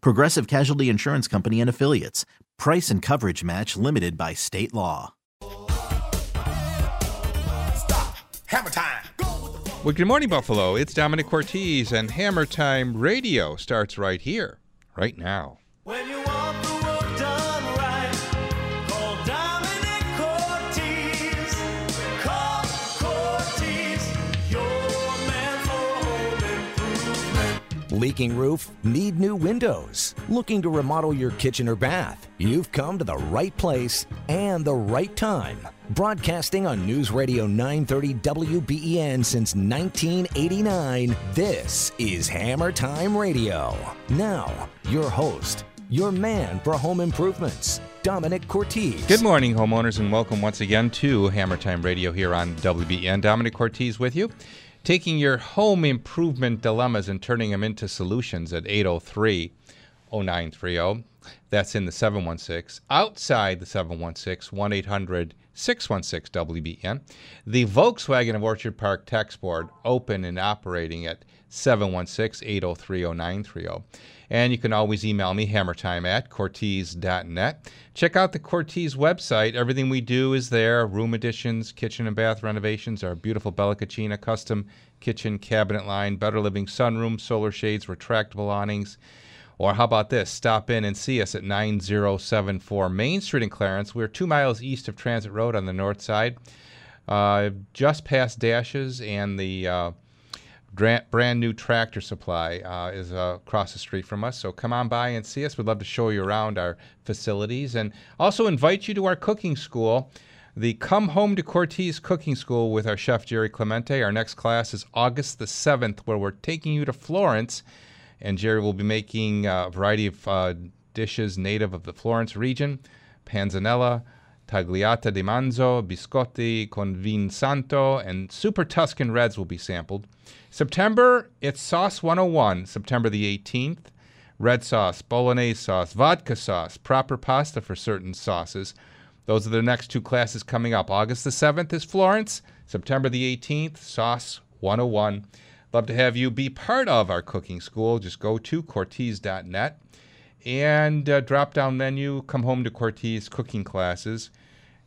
Progressive Casualty Insurance Company and Affiliates. Price and coverage match limited by state law. Stop. Hammer time. Well, good morning, Buffalo. It's Domenic Cortese, and Hammer Time Radio starts right here, right now. Leaking roof? Need new windows? Looking to remodel your kitchen or bath? You've come to the right place and the right time. Broadcasting on News Radio 930 WBEN since 1989, this is Hammer Time Radio. Now, your host, your man for home improvements, Domenic Cortese. Good morning, homeowners, and welcome once again to Hammer Time Radio here on WBEN. Domenic Cortese with you, taking your home improvement dilemmas and turning them into solutions at 803 0930. That's in the 716. Outside the 716, 1 800 616 WBEN. The Volkswagen of Orchard Park text board open and operating at 716 803 0930. And you can always email me, hammertime at cortese.net. Check out the Cortese website. Everything we do is there room additions, kitchen and bath renovations, our beautiful Bella Cucina custom kitchen cabinet line, better living sunroom, solar shades, retractable awnings. Or how about this? Stop in and see us at 9074 Main Street in Clarence. We're two miles east of Transit Road on the north side, uh, just past Dashes, and the uh, brand new tractor supply uh, is uh, across the street from us. So come on by and see us. We'd love to show you around our facilities and also invite you to our cooking school. The Come Home to Cortese Cooking School with our chef Jerry Clemente. Our next class is August the 7th, where we're taking you to Florence and Jerry will be making a variety of uh, dishes native of the Florence region panzanella, tagliata di manzo, biscotti con vin santo, and super Tuscan reds will be sampled. September, it's Sauce 101, September the 18th. Red sauce, bolognese sauce, vodka sauce, proper pasta for certain sauces. Those are the next two classes coming up. August the 7th is Florence, September the 18th, Sauce 101. Love to have you be part of our cooking school. Just go to Cortese.net and uh, drop down menu, come home to Cortese cooking classes.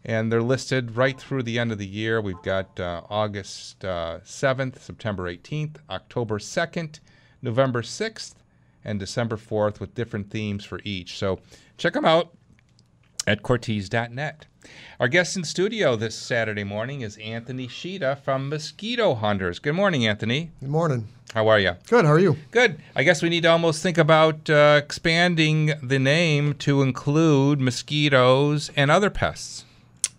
And they're listed right through the end of the year. We've got uh, August uh, 7th, September 18th, October 2nd, November 6th, and December 4th with different themes for each. So check them out at Cortese.net. Our guest in studio this Saturday morning is Anthony Sheeta from Mosquito Hunters. Good morning, Anthony. Good morning. How are you? Good. How are you? Good. I guess we need to almost think about uh, expanding the name to include mosquitoes and other pests.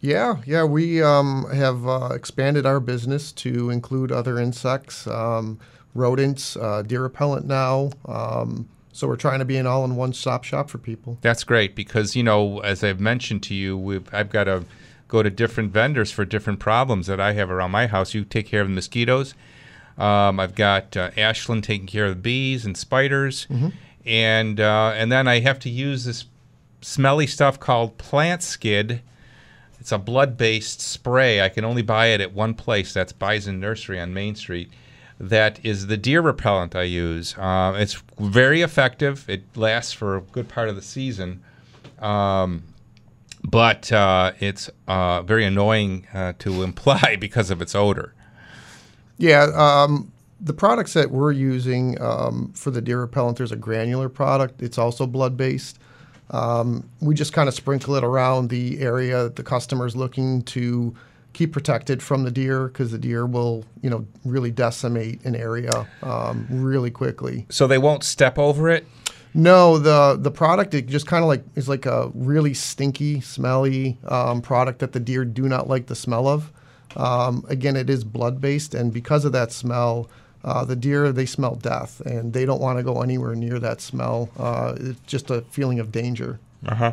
Yeah, yeah. We um, have uh, expanded our business to include other insects, um, rodents, uh, deer repellent now. Um, so we're trying to be an all-in-one stop shop for people. That's great because you know, as I've mentioned to you, we've, I've got to go to different vendors for different problems that I have around my house. You take care of the mosquitoes. Um, I've got uh, Ashland taking care of the bees and spiders, and uh, and then I have to use this smelly stuff called Plantskydd. It's a blood-based spray. I can only buy it at one place. That's Bison Nursery on Main Street. That is the deer repellent I use. Uh, it's very effective. It lasts for a good part of the season, um, but uh, it's uh, very annoying uh, to imply because of its odor. Yeah, um, the products that we're using um, for the deer repellent, there's a granular product. It's also blood-based. Um, we just kind of sprinkle it around the area that the customer's looking to keep protected from the deer because the deer will, you know, really decimate an area um, really quickly. So they won't step over it. No, the the product it just kind of like is like a really stinky, smelly um, product that the deer do not like the smell of. Um, again, it is blood based, and because of that smell, uh, the deer they smell death, and they don't want to go anywhere near that smell. Uh, it's just a feeling of danger. Uh huh.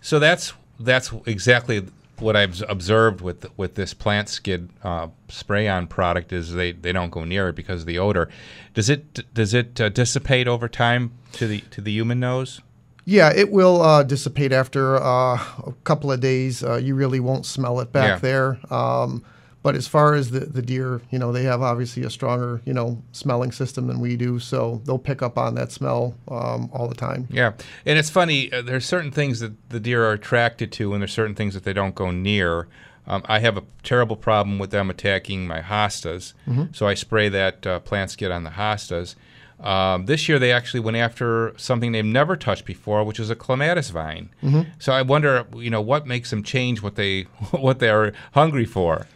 So that's that's exactly what I've observed with with this Plantskydd uh, spray on product is they, they don't go near it because of the odor. Does it does it uh, dissipate over time to the to the human nose? Yeah, it will uh, dissipate after uh, a couple of days. Uh, you really won't smell it back Yeah. there. Um, but as far as the, the deer, you know, they have obviously a stronger, you know, smelling system than we do, so they'll pick up on that smell um, all the time. Yeah, and it's funny. Uh, there's certain things that the deer are attracted to, and there's certain things that they don't go near. Um, I have a terrible problem with them attacking my hostas, so I spray that uh, Plantskydd on the hostas. Um, this year, they actually went after something they've never touched before, which is a clematis vine. So I wonder, you know, what makes them change what they what they are hungry for.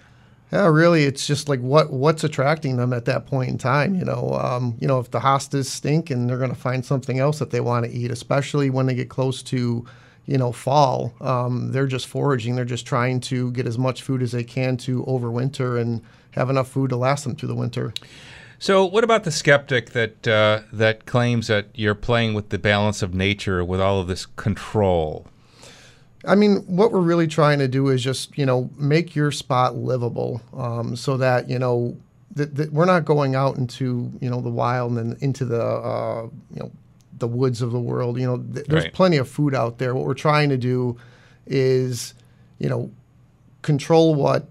Yeah, really, it's just like what what's attracting them at that point in time. You know, um, you know, if the hostas stink and they're going to find something else that they want to eat, especially when they get close to, you know, fall. Um, they're just foraging. They're just trying to get as much food as they can to overwinter and have enough food to last them through the winter. So, what about the skeptic that uh, that claims that you're playing with the balance of nature with all of this control? I mean, what we're really trying to do is just, you know, make your spot livable um, so that, you know, that, that we're not going out into, you know, the wild and into the, uh, you know, the woods of the world. You know, th- there's Right. plenty of food out there. What we're trying to do is, you know, control what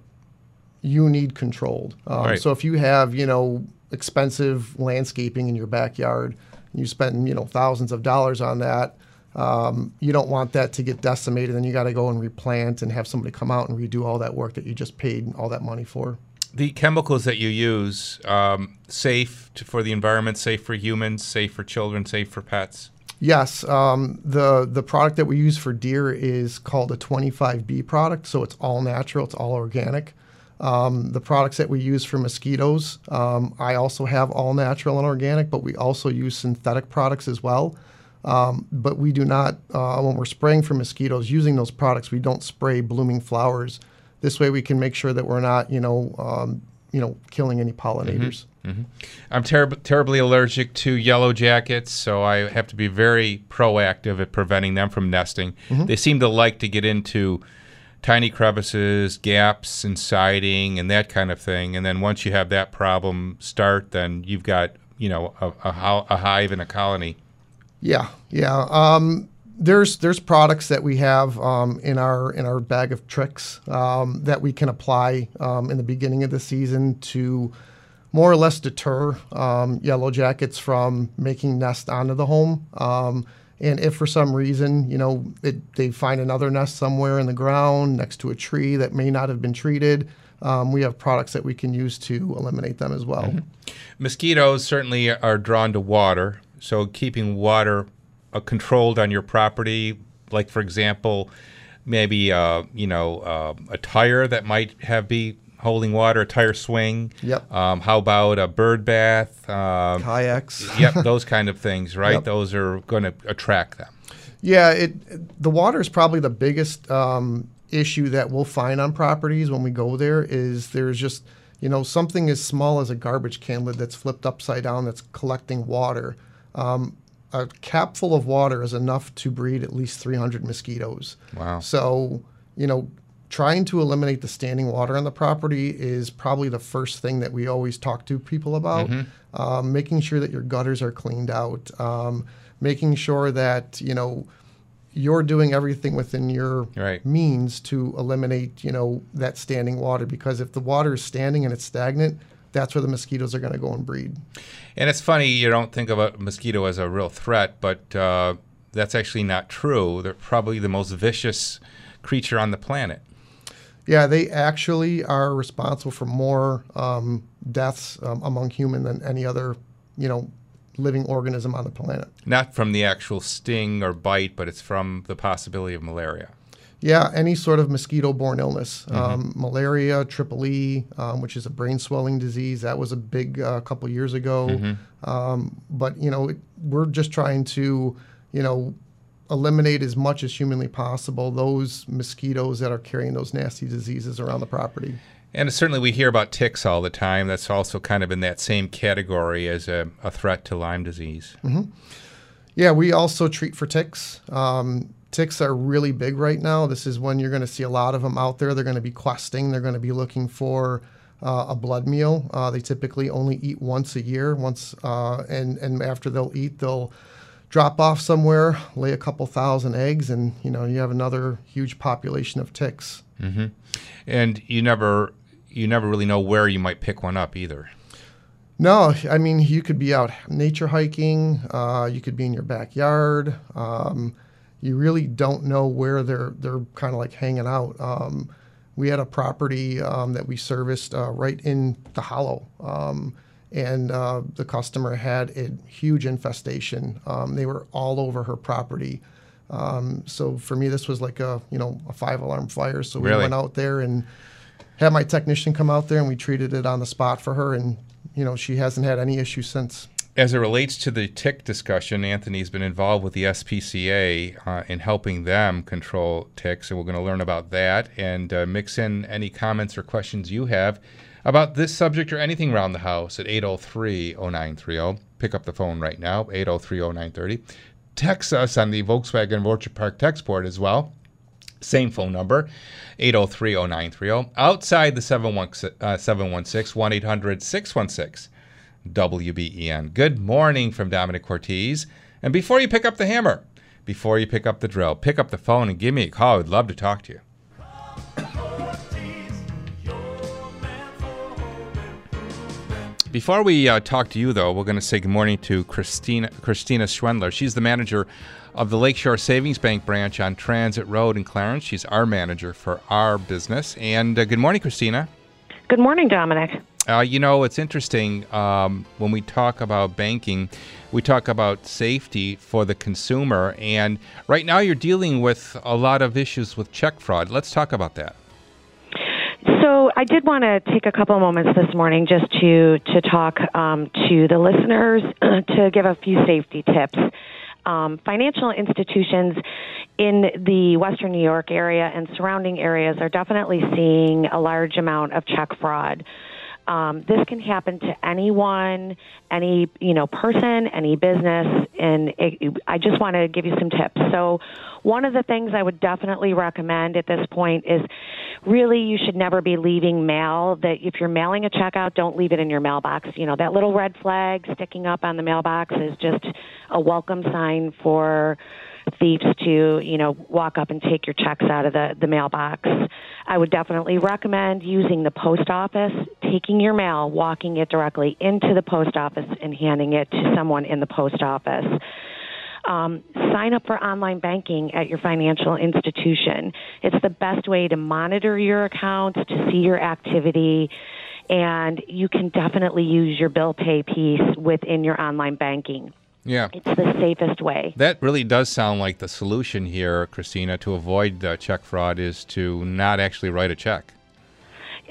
you need controlled. Um, Right. So if you have, you know, expensive landscaping in your backyard, you spend, you know, thousands of dollars on that. Um, you don't want that to get decimated, and you got to go and replant and have somebody come out and redo all that work that you just paid all that money for. the chemicals that you use um, safe to, for the environment, safe for humans, safe for children, safe for pets. Yes, um, the the product that we use for deer is called a 25B product, so it's all natural, it's all organic. Um, the products that we use for mosquitoes, um, I also have all natural and organic, but we also use synthetic products as well. Um, but we do not, uh, when we're spraying for mosquitoes, using those products, we don't spray blooming flowers. This way, we can make sure that we're not, you know, um, you know, killing any pollinators. I'm terrib- terribly allergic to yellow jackets, so I have to be very proactive at preventing them from nesting. They seem to like to get into tiny crevices, gaps in siding, and that kind of thing. And then once you have that problem start, then you've got you know a, a, a hive and a colony. Yeah, yeah. Um, there's there's products that we have um, in our in our bag of tricks um, that we can apply um, in the beginning of the season to more or less deter um, yellow jackets from making nest onto the home. Um, and if for some reason, you know, it, they find another nest somewhere in the ground next to a tree that may not have been treated, um, we have products that we can use to eliminate them as well. Mosquitoes certainly are drawn to water, so keeping water uh, controlled on your property, like for example, maybe uh, you know uh, a tire that might have be holding water, a tire swing. Yep. Um, how about a bird bath? Um Kayaks. yep, those kind of things, right? Yep. Those are going to attract them. Yeah, it the water is probably the biggest um, issue that we'll find on properties when we go there. Is there's just you know something as small as a garbage can lid that's flipped upside down that's collecting water. Um, a cap full of water is enough to breed at least 300 mosquitoes. Wow. So you know, trying to eliminate the standing water on the property is probably the first thing that we always talk to people about. Um, making sure that your gutters are cleaned out, um, making sure that you know you're doing everything within your Right. means to eliminate you know that standing water because if the water is standing and it's stagnant, that's where the mosquitoes are going to go and breed. And it's funny you don't think of a mosquito as a real threat, but uh, that's actually not true. They're probably the most vicious creature on the planet. Yeah, they actually are responsible for more um, deaths um, among human than any other, you know, living organism on the planet. Not from the actual sting or bite, but it's from the possibility of malaria. Yeah, any sort of mosquito-borne illness, um, malaria, triple E, um, which is a brain swelling disease, that was a big uh, couple years ago. Um, but you know, it, we're just trying to, you know, eliminate as much as humanly possible those mosquitoes that are carrying those nasty diseases around the property. And certainly we hear about ticks all the time. That's also kind of in that same category as a, a threat to Lyme disease. Yeah, we also treat for ticks. Um, ticks are really big right now. This is when you're going to see a lot of them out there. They're going to be questing. They're going to be looking for uh, a blood meal. Uh, they typically only eat once a year. Once, uh, and and after they'll eat, they'll drop off somewhere, lay a couple thousand eggs, and you know you have another huge population of ticks. And you never you never really know where you might pick one up either. No, I mean you could be out nature hiking. Uh, you could be in your backyard. Um, you really don't know where they're they're kind of like hanging out. Um, we had a property um, that we serviced uh, right in the hollow, um, and uh, the customer had a huge infestation. Um, they were all over her property. Um, so for me, this was like a you know a five alarm fire. So we Really? went out there and had my technician come out there and we treated it on the spot for her and you know she hasn't had any issues since As it relates to the tick discussion, Anthony's been involved with the SPCA uh, in helping them control ticks, and we're going to learn about that and uh, mix in any comments or questions you have about this subject or anything around the house at 803 0930. Pick up the phone right now, 803 0930. Text us on the Volkswagen Orchard Park text board as well. Same phone number, 803 0930. Outside the 716 uh, 716 1 800 616 WBEN. Good morning from Domenic Cortese. And before you pick up the hammer, before you pick up the drill, pick up the phone and give me a call. I'd love to talk to you. Before we uh, talk to you, though, we're going to say good morning to Christina Christina Schwendler. She's the manager of the Lakeshore Savings Bank branch on Transit Road in Clarence. She's our manager for our business. And uh, good morning, Christina. Good morning, Domenic. Uh, you know, it's interesting um, when we talk about banking, we talk about safety for the consumer. And right now, you're dealing with a lot of issues with check fraud. Let's talk about that. So I did want to take a couple of moments this morning just to to talk um, to the listeners to give a few safety tips. Um, financial institutions in the Western New York area and surrounding areas are definitely seeing a large amount of check fraud. Um, this can happen to anyone, any you know person, any business, and it, I just want to give you some tips. So, one of the things I would definitely recommend at this point is really you should never be leaving mail. That if you're mailing a check out, don't leave it in your mailbox. You know that little red flag sticking up on the mailbox is just a welcome sign for thieves to you know walk up and take your checks out of the the mailbox. I would definitely recommend using the post office, taking your mail, walking it directly into the post office, and handing it to someone in the post office. Um, sign up for online banking at your financial institution. It's the best way to monitor your accounts, to see your activity, and you can definitely use your bill pay piece within your online banking. Yeah. It's the safest way. That really does sound like the solution here, Christina, to avoid uh, check fraud is to not actually write a check.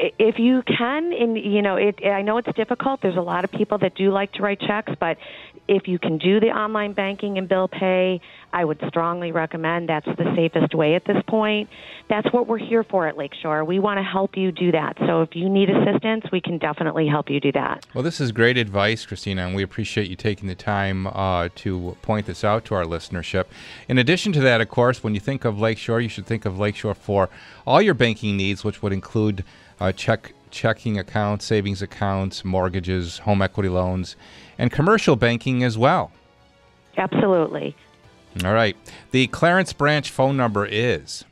If you can, and you know, it, I know it's difficult. There's a lot of people that do like to write checks, but if you can do the online banking and bill pay, I would strongly recommend that's the safest way at this point. That's what we're here for at Lakeshore. We want to help you do that. So if you need assistance, we can definitely help you do that. Well, this is great advice, Christina, and we appreciate you taking the time uh, to point this out to our listenership. In addition to that, of course, when you think of Lakeshore, you should think of Lakeshore for all your banking needs, which would include uh, check checking accounts, savings accounts, mortgages, home equity loans, and commercial banking as well. Absolutely. All right. The Clarence Branch phone number is,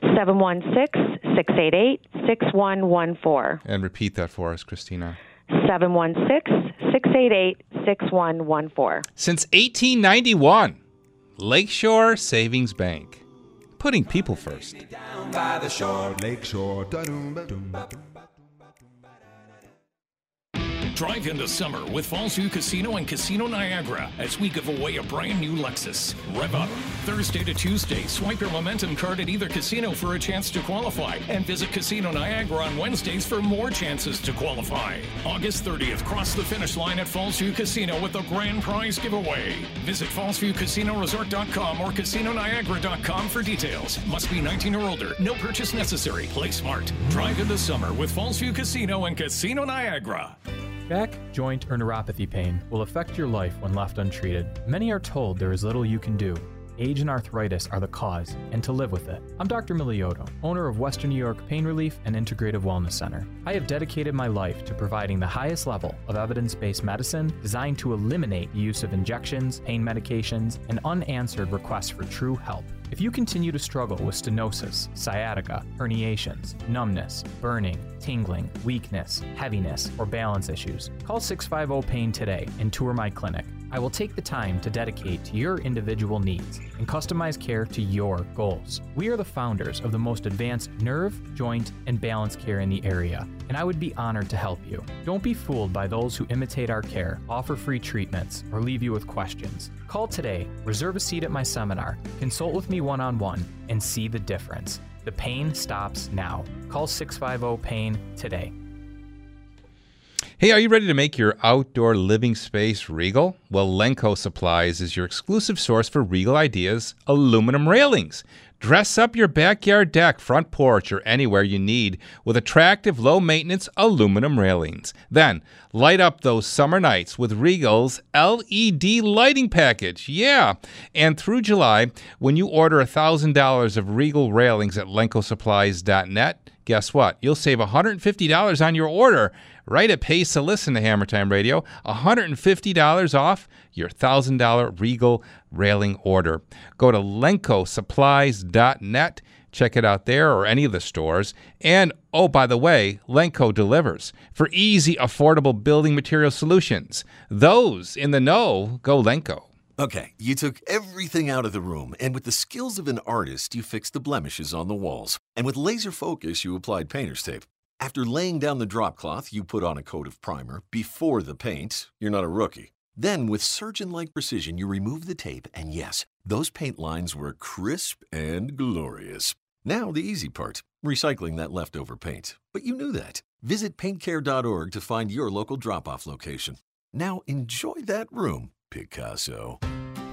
716 688 6114. and repeat that for us, Christina. 716 688 6114. Since 1891, Lakeshore Savings Bank, putting people first. Drive into summer with Fallsview Casino and Casino Niagara as we give away a brand new Lexus. Rev up. Thursday to Tuesday, swipe your Momentum card at either casino for a chance to qualify and visit Casino Niagara on Wednesdays for more chances to qualify. August 30th, cross the finish line at Fallsview Casino with a grand prize giveaway. Visit fallsviewcasinoresort.com or casinoniagara.com for details. Must be 19 or older. No purchase necessary. Play smart. Drive into summer with Fallsview Casino and Casino Niagara. Back, joint, or neuropathy pain will affect your life when left untreated. Many are told there is little you can do. Age and arthritis are the cause, and to live with it. I'm Dr. Milioto, owner of Western New York Pain Relief and Integrative Wellness Center. I have dedicated my life to providing the highest level of evidence based medicine designed to eliminate the use of injections, pain medications, and unanswered requests for true help. If you continue to struggle with stenosis, sciatica, herniations, numbness, burning, tingling, weakness, heaviness, or balance issues, call 650 PAIN today and tour my clinic. I will take the time to dedicate to your individual needs and customize care to your goals. We are the founders of the most advanced nerve, joint, and balance care in the area, and I would be honored to help you. Don't be fooled by those who imitate our care, offer free treatments, or leave you with questions. Call today, reserve a seat at my seminar, consult with me one on one, and see the difference. The pain stops now. Call 650 PAIN today. Hey, are you ready to make your outdoor living space regal? Well, Lenco Supplies is your exclusive source for regal ideas aluminum railings. Dress up your backyard deck, front porch, or anywhere you need with attractive, low maintenance aluminum railings. Then, light up those summer nights with Regal's LED lighting package. Yeah! And through July, when you order $1,000 of Regal railings at lencosupplies.net, guess what? You'll save $150 on your order. Right at pays to listen to Hammer Time Radio, $150 off your $1,000 Regal railing order. Go to lencosupplies.net. Check it out there or any of the stores. And oh, by the way, Lenco delivers for easy, affordable building material solutions. Those in the know go Lenco. Okay, you took everything out of the room, and with the skills of an artist, you fixed the blemishes on the walls. And with laser focus, you applied painter's tape. After laying down the drop cloth, you put on a coat of primer before the paint. You're not a rookie. Then, with surgeon like precision, you remove the tape, and yes, those paint lines were crisp and glorious. Now, the easy part recycling that leftover paint. But you knew that. Visit paintcare.org to find your local drop off location. Now, enjoy that room, Picasso.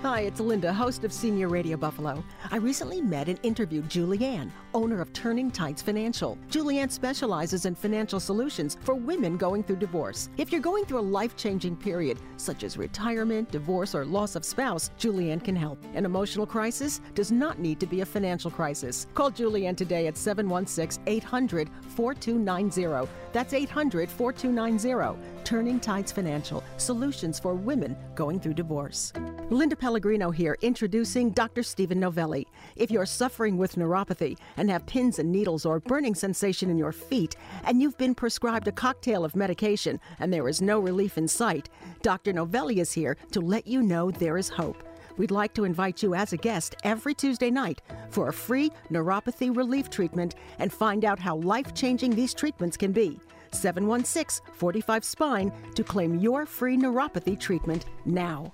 Hi, it's Linda, host of Senior Radio Buffalo. I recently met and interviewed Julianne, owner of Turning Tides Financial. Julianne specializes in financial solutions for women going through divorce. If you're going through a life changing period, such as retirement, divorce, or loss of spouse, Julianne can help. An emotional crisis does not need to be a financial crisis. Call Julianne today at 716 800 4290. That's 800 4290. Turning Tides Financial, solutions for women going through divorce. Linda Pellegrino here, introducing Dr. Stephen Novelli. If you're suffering with neuropathy and have pins and needles or burning sensation in your feet, and you've been prescribed a cocktail of medication and there is no relief in sight, Dr. Novelli is here to let you know there is hope. We'd like to invite you as a guest every Tuesday night for a free neuropathy relief treatment and find out how life changing these treatments can be. 716 45 Spine to claim your free neuropathy treatment now.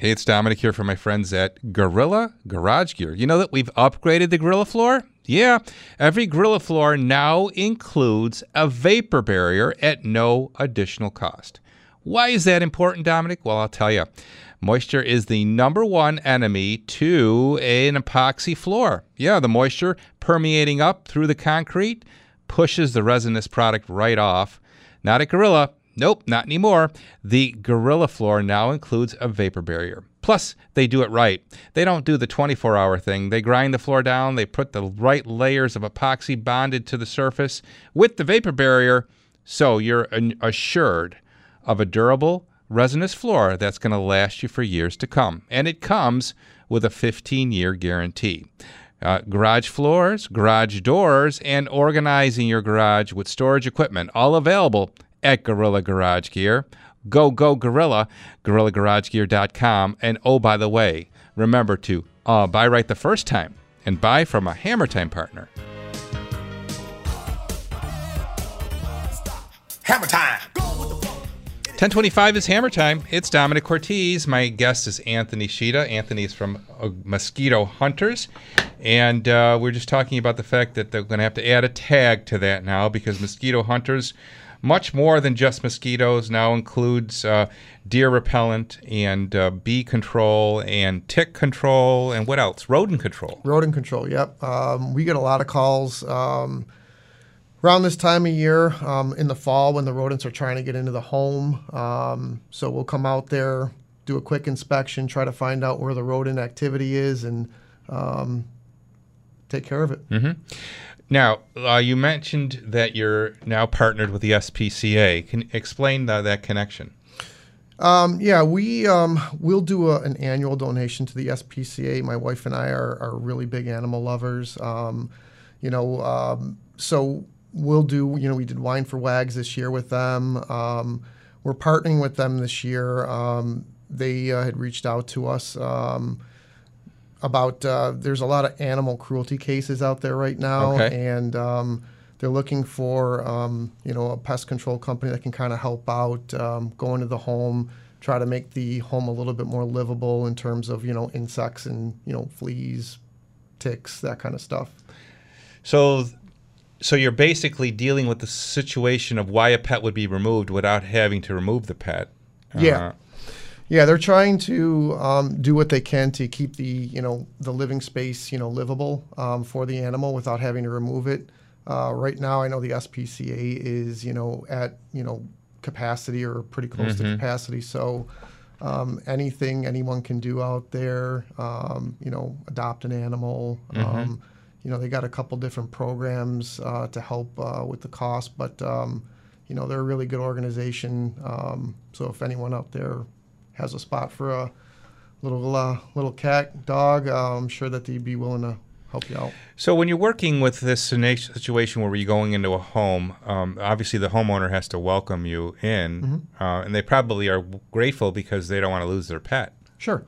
Hey, it's Domenic here from my friends at Gorilla Garage Gear. You know that we've upgraded the Gorilla floor? Yeah, every Gorilla floor now includes a vapor barrier at no additional cost. Why is that important, Domenic? Well, I'll tell you. Moisture is the number one enemy to an epoxy floor. Yeah, the moisture permeating up through the concrete pushes the resinous product right off. Not at Gorilla. Nope, not anymore. The Gorilla floor now includes a vapor barrier. Plus, they do it right. They don't do the 24 hour thing. They grind the floor down, they put the right layers of epoxy bonded to the surface with the vapor barrier, so you're assured of a durable, resinous floor that's going to last you for years to come. And it comes with a 15 year guarantee. Uh, garage floors, garage doors, and organizing your garage with storage equipment, all available at Gorilla Garage Gear. Go, go, Gorilla, gorillagaragegear.com. And oh, by the way, remember to uh, buy right the first time and buy from a Hammer Time partner. Hammer time. 1025 is hammer time. It's Domenic Cortese. My guest is Anthony Sheeta. Anthony is from uh, Mosquito Hunters. And uh, we're just talking about the fact that they're going to have to add a tag to that now because Mosquito Hunters, much more than just mosquitoes, now includes uh, deer repellent and uh, bee control and tick control and what else? Rodent control. Rodent control, yep. Um, we get a lot of calls um, around this time of year um, in the fall when the rodents are trying to get into the home. Um, so we'll come out there, do a quick inspection, try to find out where the rodent activity is, and um, take care of it. hmm Now, uh, you mentioned that you're now partnered with the SPCA. Can explain the, that connection? Um, yeah, we um, we'll do a, an annual donation to the SPCA. My wife and I are, are really big animal lovers. Um, you know, um, so we'll do. You know, we did wine for wags this year with them. Um, we're partnering with them this year. Um, they uh, had reached out to us about. Uh, there's a lot of animal cruelty cases out there right now, Okay. and um, they're looking for um, you know a pest control company that can kind of help out, um, go into the home, try to make the home a little bit more livable in terms of you know insects and you know fleas, ticks, that kind of stuff. So, so you're basically dealing with the situation of why a pet would be removed without having to remove the pet. Yeah. Uh, Yeah, they're trying to um, do what they can to keep the you know the living space you know livable um, for the animal without having to remove it. Uh, right now, I know the SPCA is you know at you know capacity or pretty close to Mhm. capacity. So um, anything anyone can do out there, um, you know, adopt an animal. Mhm. Um, you know, they got a couple different programs uh, to help uh, with the cost, but um, you know, they're a really good organization. Um, so if anyone out there has a spot for a little uh, little cat dog, uh, I'm sure that they'd be willing to help you out. So when you're working with this situation where you're going into a home, um, obviously the homeowner has to welcome you in, Mhm. uh, and they probably are grateful because they don't want to lose their pet. Sure.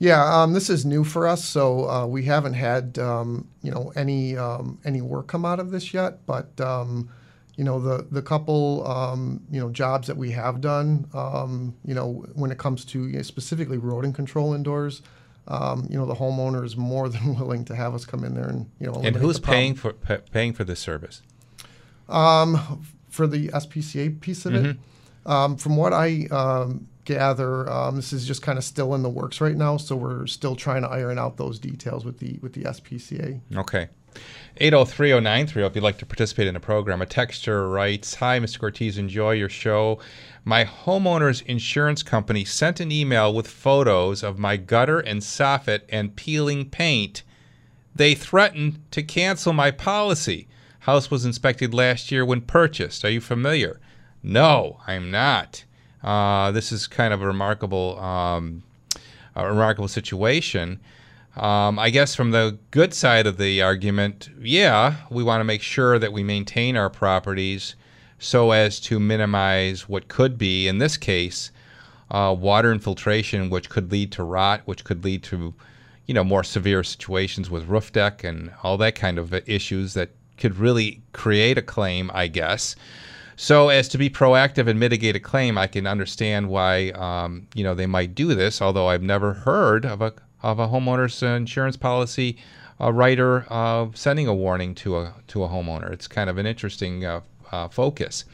Yeah, um, this is new for us, so uh, we haven't had um, you know any um, any work come out of this yet. But um, you know the the couple um, you know jobs that we have done, um, you know when it comes to you know, specifically rodent control indoors, um, you know the homeowner is more than willing to have us come in there and you know And who's the paying for pa- paying for this service? Um, for the SPCA piece of it, um, from what I um, gather, um, this is just kind of still in the works right now. So we're still trying to iron out those details with the with the SPCA. Okay. 8030930 if you'd like to participate in the program. A texter writes, Hi, Mr. Cortese, enjoy your show. My homeowner's insurance company sent an email with photos of my gutter and soffit and peeling paint. They threatened to cancel my policy. House was inspected last year when purchased. Are you familiar? No, I'm not. Uh, this is kind of a remarkable, um, a remarkable situation. Um, I guess from the good side of the argument, yeah, we want to make sure that we maintain our properties so as to minimize what could be, in this case, uh, water infiltration, which could lead to rot, which could lead to, you know, more severe situations with roof deck and all that kind of issues that could really create a claim, I guess. So as to be proactive and mitigate a claim, I can understand why um, you know they might do this. Although I've never heard of a of a homeowner's insurance policy uh, writer uh, sending a warning to a to a homeowner. It's kind of an interesting uh, uh, focus.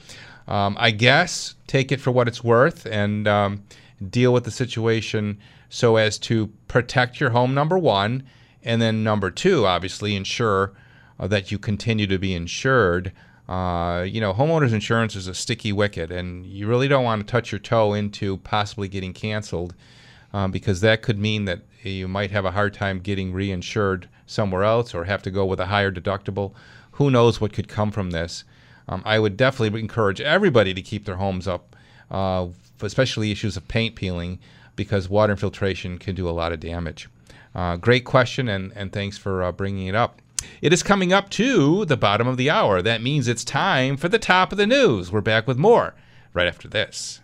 Um, I guess take it for what it's worth and um, deal with the situation so as to protect your home. Number one, and then number two, obviously ensure uh, that you continue to be insured. Uh, you know, homeowners insurance is a sticky wicket, and you really don't want to touch your toe into possibly getting canceled um, because that could mean that you might have a hard time getting reinsured somewhere else or have to go with a higher deductible. Who knows what could come from this? Um, I would definitely encourage everybody to keep their homes up, uh, especially issues of paint peeling, because water infiltration can do a lot of damage. Uh, great question, and, and thanks for uh, bringing it up. It is coming up to the bottom of the hour. That means it's time for the top of the news. We're back with more right after this.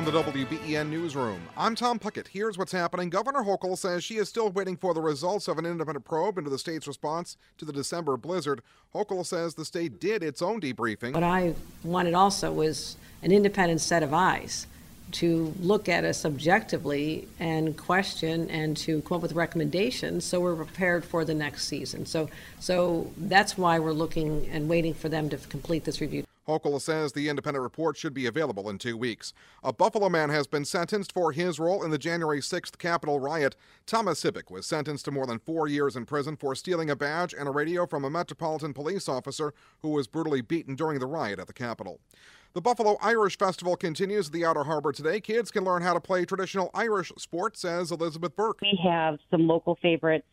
From the WBEN Newsroom, I'm Tom Puckett. Here's what's happening. Governor Hochul says she is still waiting for the results of an independent probe into the state's response to the December blizzard. Hochul says the state did its own debriefing. What I wanted also was an independent set of eyes to look at us objectively and question and to come up with recommendations so we're prepared for the next season. So, so that's why we're looking and waiting for them to complete this review. Hochul says the independent report should be available in two weeks. A Buffalo man has been sentenced for his role in the January 6th Capitol riot. Thomas Sibick was sentenced to more than four years in prison for stealing a badge and a radio from a Metropolitan Police officer who was brutally beaten during the riot at the Capitol. The Buffalo Irish Festival continues at the Outer Harbor today. Kids can learn how to play traditional Irish sports, says Elizabeth Burke. We have some local favorites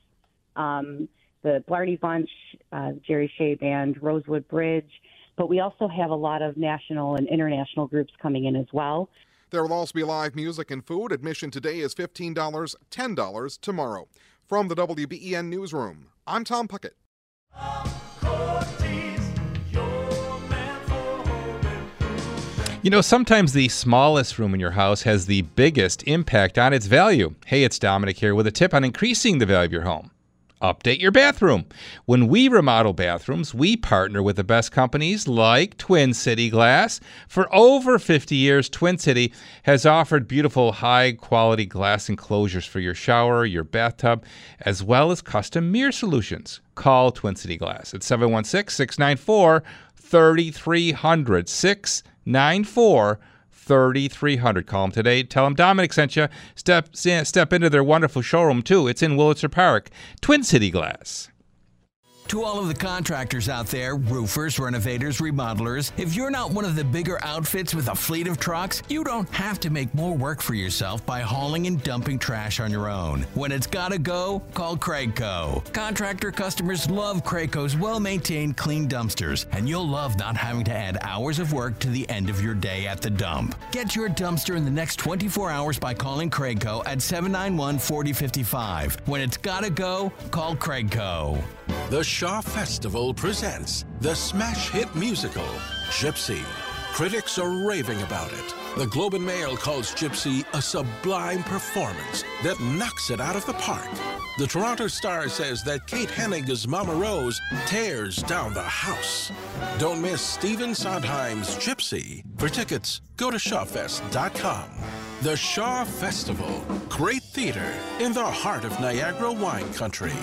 um, the Blarney Bunch, uh, Jerry Shea Band, Rosewood Bridge, but we also have a lot of national and international groups coming in as well. There will also be live music and food. Admission today is $15, $10 tomorrow. From the WBEN Newsroom, I'm Tom Puckett. You know, sometimes the smallest room in your house has the biggest impact on its value. Hey, it's Domenic here with a tip on increasing the value of your home. Update your bathroom. When we remodel bathrooms, we partner with the best companies like Twin City Glass. For over 50 years, Twin City has offered beautiful, high quality glass enclosures for your shower, your bathtub, as well as custom mirror solutions. Call Twin City Glass at 716 694 3300. 694 3300. Call them today. Tell them Domenic sent you. Step, step into their wonderful showroom, too. It's in Wurlitzer Park. Twin City Glass. To all of the contractors out there, roofers, renovators, remodelers, if you're not one of the bigger outfits with a fleet of trucks, you don't have to make more work for yourself by hauling and dumping trash on your own. When it's gotta go, call Craigco. Contractor customers love Craigco's well maintained, clean dumpsters, and you'll love not having to add hours of work to the end of your day at the dump. Get your dumpster in the next 24 hours by calling Craigco at 791 4055. When it's gotta go, call Craigco. The Shaw Festival presents the smash hit musical, Gypsy. Critics are raving about it. The Globe and Mail calls Gypsy a sublime performance that knocks it out of the park. The Toronto Star says that Kate Hennig as Mama Rose tears down the house. Don't miss Stephen Sondheim's Gypsy. For tickets, go to shawfest.com. The Shaw Festival. Great theater in the heart of Niagara wine country.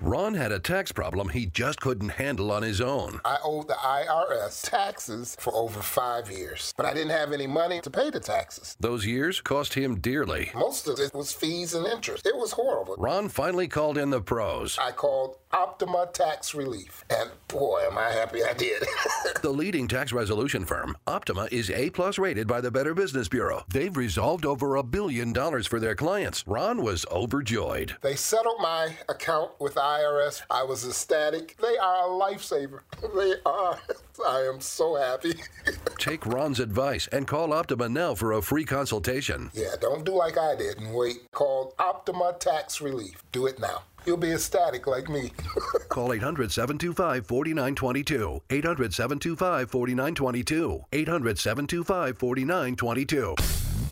Ron had a tax problem he just couldn't handle on his own. I owed the IRS taxes for over five years, but I didn't have any money to pay the taxes. Those years cost him dearly. Most of it was fees and interest. It was horrible. Ron finally called in the pros. I called Optima Tax Relief, and boy, am I happy I did. the leading tax resolution firm, Optima, is A plus rated by the Better Business Bureau. They've resolved over a billion dollars for their clients. Ron was overjoyed. they settled my account with IRS. I was ecstatic. They are a lifesaver. They are. I am so happy. Take Ron's advice and call Optima now for a free consultation. yeah, don't do like I did and wait. Call Optima Tax Relief. Do it now. You'll be ecstatic like me. Call 800 725 4922. 800 725 4922. 800 725 4922.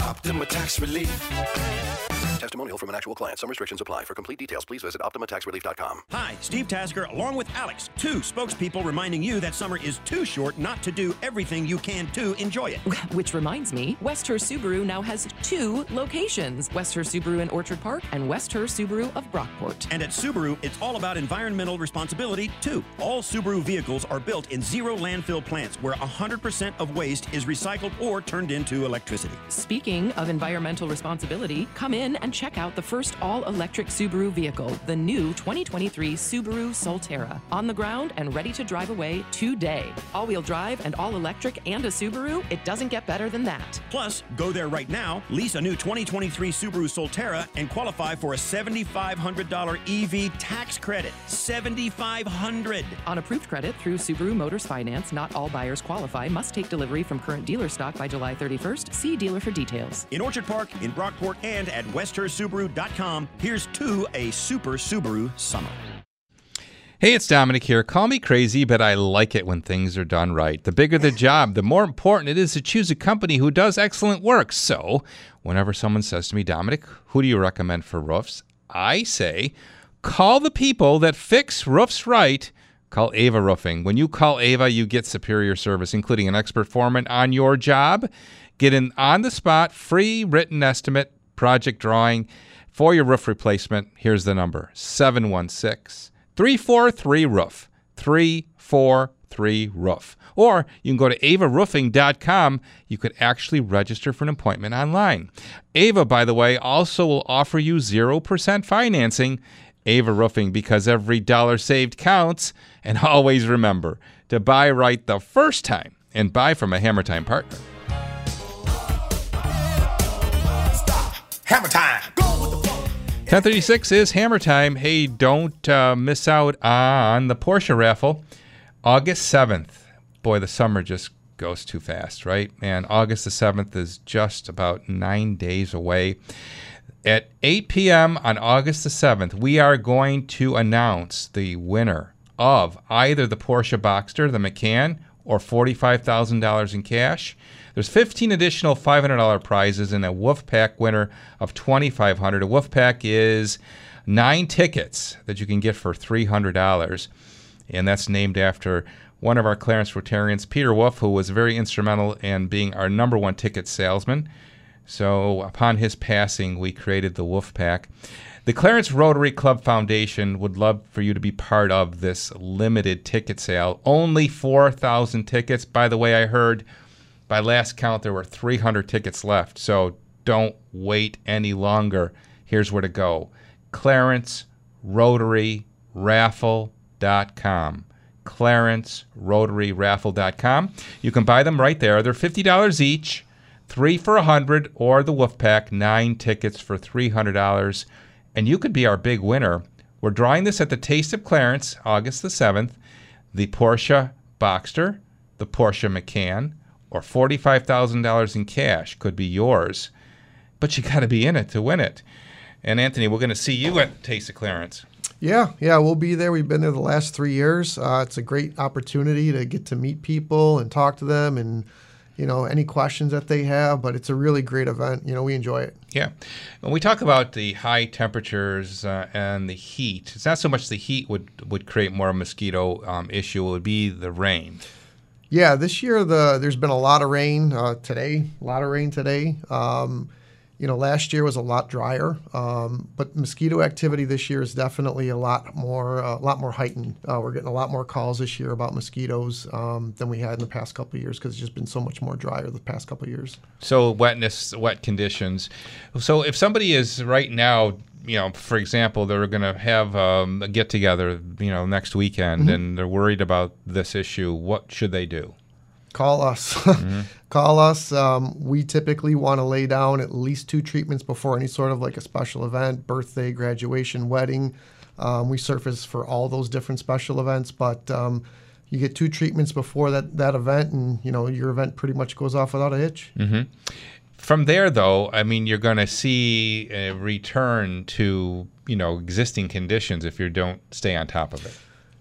Optima Tax Relief. Testimonial from an actual client. Some restrictions apply. For complete details, please visit OptimaTaxRelief.com. Hi, Steve Tasker, along with Alex, two spokespeople reminding you that summer is too short not to do everything you can to enjoy it. Which reminds me, West Herr Subaru now has two locations West Herr Subaru in Orchard Park and West Herr Subaru of Brockport. And at Subaru, it's all about environmental responsibility, too. All Subaru vehicles are built in zero landfill plants where 100% of waste is recycled or turned into electricity. Speaking of environmental responsibility, come in and check out the first all electric Subaru vehicle, the new 2023 Subaru Solterra. On the ground and ready to drive away today. All wheel drive and all electric and a Subaru, it doesn't get better than that. Plus, go there right now, lease a new 2023 Subaru Solterra, and qualify for a $7,500 EV tax credit. 7,500. On approved credit through Subaru Motors Finance, not all buyers qualify, must take delivery from current dealer stock by July 31st. See dealer for details. In Orchard Park, in Brockport, and at westherrsubaru.com, here's to a super Subaru summer. Hey, it's Domenic here. Call me crazy, but I like it when things are done right. The bigger the job, the more important it is to choose a company who does excellent work. So, whenever someone says to me, Domenic, who do you recommend for roofs? I say, call the people that fix roofs right. Call Ava Roofing. When you call Ava, you get superior service, including an expert foreman on your job. Get an on the spot, free written estimate, project drawing for your roof replacement. Here's the number 716 343 Roof. 343 Roof. Or you can go to avaroofing.com. You could actually register for an appointment online. Ava, by the way, also will offer you 0% financing. Ava Roofing, because every dollar saved counts. And always remember to buy right the first time and buy from a Hammer Time partner. Hammer time. 1036 is Hammer Time. Hey, don't uh, miss out on the Porsche raffle. August 7th. Boy, the summer just goes too fast, right? And August the 7th is just about nine days away. At 8 p.m. on August the 7th, we are going to announce the winner of either the Porsche Boxster, the Macan, or $45,000 in cash. There's 15 additional $500 prizes and a Wolf Pack winner of 2,500. A Wolf Pack is nine tickets that you can get for $300, and that's named after one of our Clarence Rotarians, Peter Wolf, who was very instrumental in being our number one ticket salesman. So upon his passing, we created the Wolf Pack. The Clarence Rotary Club Foundation would love for you to be part of this limited ticket sale. Only 4,000 tickets. By the way, I heard by last count there were 300 tickets left. So don't wait any longer. Here's where to go Clarence Rotary Raffle.com. Clarence Rotary Raffle.com. You can buy them right there. They're $50 each, three for 100 or the Wolf Pack, nine tickets for $300 and you could be our big winner. We're drawing this at the Taste of Clarence, August the 7th. The Porsche Boxster, the Porsche Macan, or $45,000 in cash could be yours. But you got to be in it to win it. And Anthony, we're going to see you at Taste of Clarence. Yeah, yeah, we'll be there. We've been there the last three years. Uh, it's a great opportunity to get to meet people and talk to them and you know any questions that they have but it's a really great event you know we enjoy it Yeah. When we talk about the high temperatures uh, and the heat, it's not so much the heat would, would create more mosquito um, issue, it would be the rain. Yeah this year the there's been a lot of rain uh, today a lot of rain today. Um, you know last year was a lot drier um, but mosquito activity this year is definitely a lot more a lot more heightened. Uh, we're getting a lot more calls this year about mosquitoes um, than we had in the past couple years because it's just been so much more drier the past couple years. So wetness, wet conditions. So if somebody is right now, you know, for example, they're going to have um, a get together, you know, next weekend, Mhm. and they're worried about this issue, what should they do? call us. Call us. Um, we typically want to lay down at least two treatments before any sort of like a special event birthday graduation wedding. Um, we surface for all those different special events but um, you get two treatments before that, that event and you know your event pretty much goes off without a hitch. Hmm From there, though, I mean, you're going to see a return to you know existing conditions if you don't stay on top of it.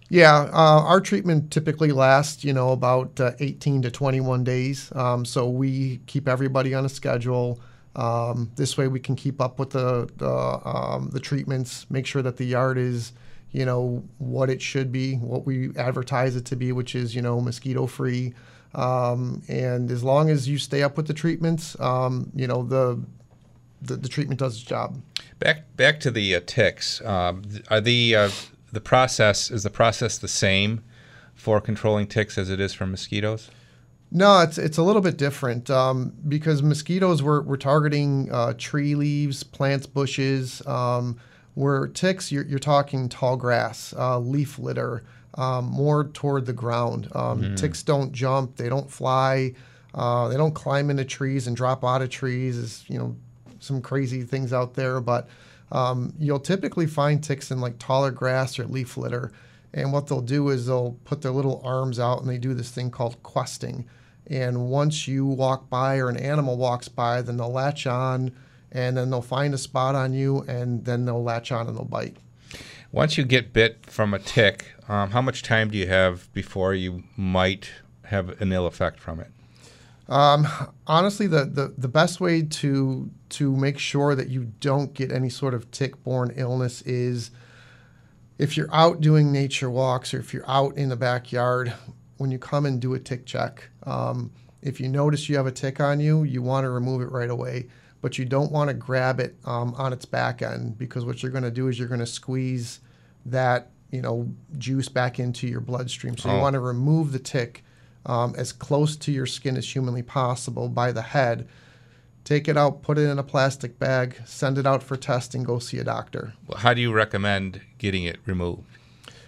Yeah, uh, our treatment typically lasts, you know, about uh, 18 to 21 days. Um, so we keep everybody on a schedule. Um, this way, we can keep up with the the, um, the treatments, make sure that the yard is, you know, what it should be, what we advertise it to be, which is, you know, mosquito free. Um, and as long as you stay up with the treatments, um, you know, the, the the treatment does its job. Back back to the uh, ticks. Um, are the uh, the process is the process the same for controlling ticks as it is for mosquitoes? No, it's it's a little bit different um, because mosquitoes we're, we're targeting uh, tree leaves, plants, bushes. Um, where ticks, you're, you're talking tall grass, uh, leaf litter, um, more toward the ground. Um, Mhm. Ticks don't jump, they don't fly, uh, they don't climb into trees and drop out of trees. Is you know some crazy things out there, but um, you'll typically find ticks in like taller grass or leaf litter. And what they'll do is they'll put their little arms out and they do this thing called questing. And once you walk by or an animal walks by, then they'll latch on and then they'll find a spot on you and then they'll latch on and they'll bite. Once you get bit from a tick, um, how much time do you have before you might have an ill effect from it? Um, honestly, the, the, the best way to to make sure that you don't get any sort of tick-borne illness is if you're out doing nature walks or if you're out in the backyard, when you come and do a tick check, um, if you notice you have a tick on you, you want to remove it right away. But you don't want to grab it um, on its back end because what you're going to do is you're going to squeeze that you know juice back into your bloodstream. So Oh. you want to remove the tick um, as close to your skin as humanly possible by the head. Take it out, put it in a plastic bag, send it out for testing, go see a doctor. How do you recommend getting it removed,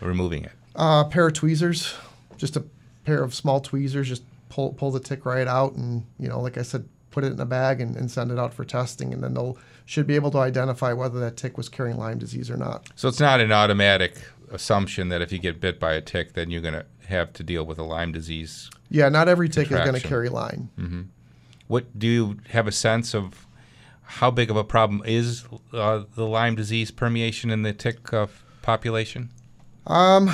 removing it? Uh, a pair of tweezers, just a pair of small tweezers, just pull pull the tick right out, and you know, like I said, put it in a bag and, and send it out for testing, and then they'll should be able to identify whether that tick was carrying Lyme disease or not. So it's not an automatic assumption that if you get bit by a tick, then you're going to have to deal with a Lyme disease. Yeah, not every tick is going to carry Lyme. hmm What do you have a sense of how big of a problem is uh, the Lyme disease permeation in the tick uh, population? Um,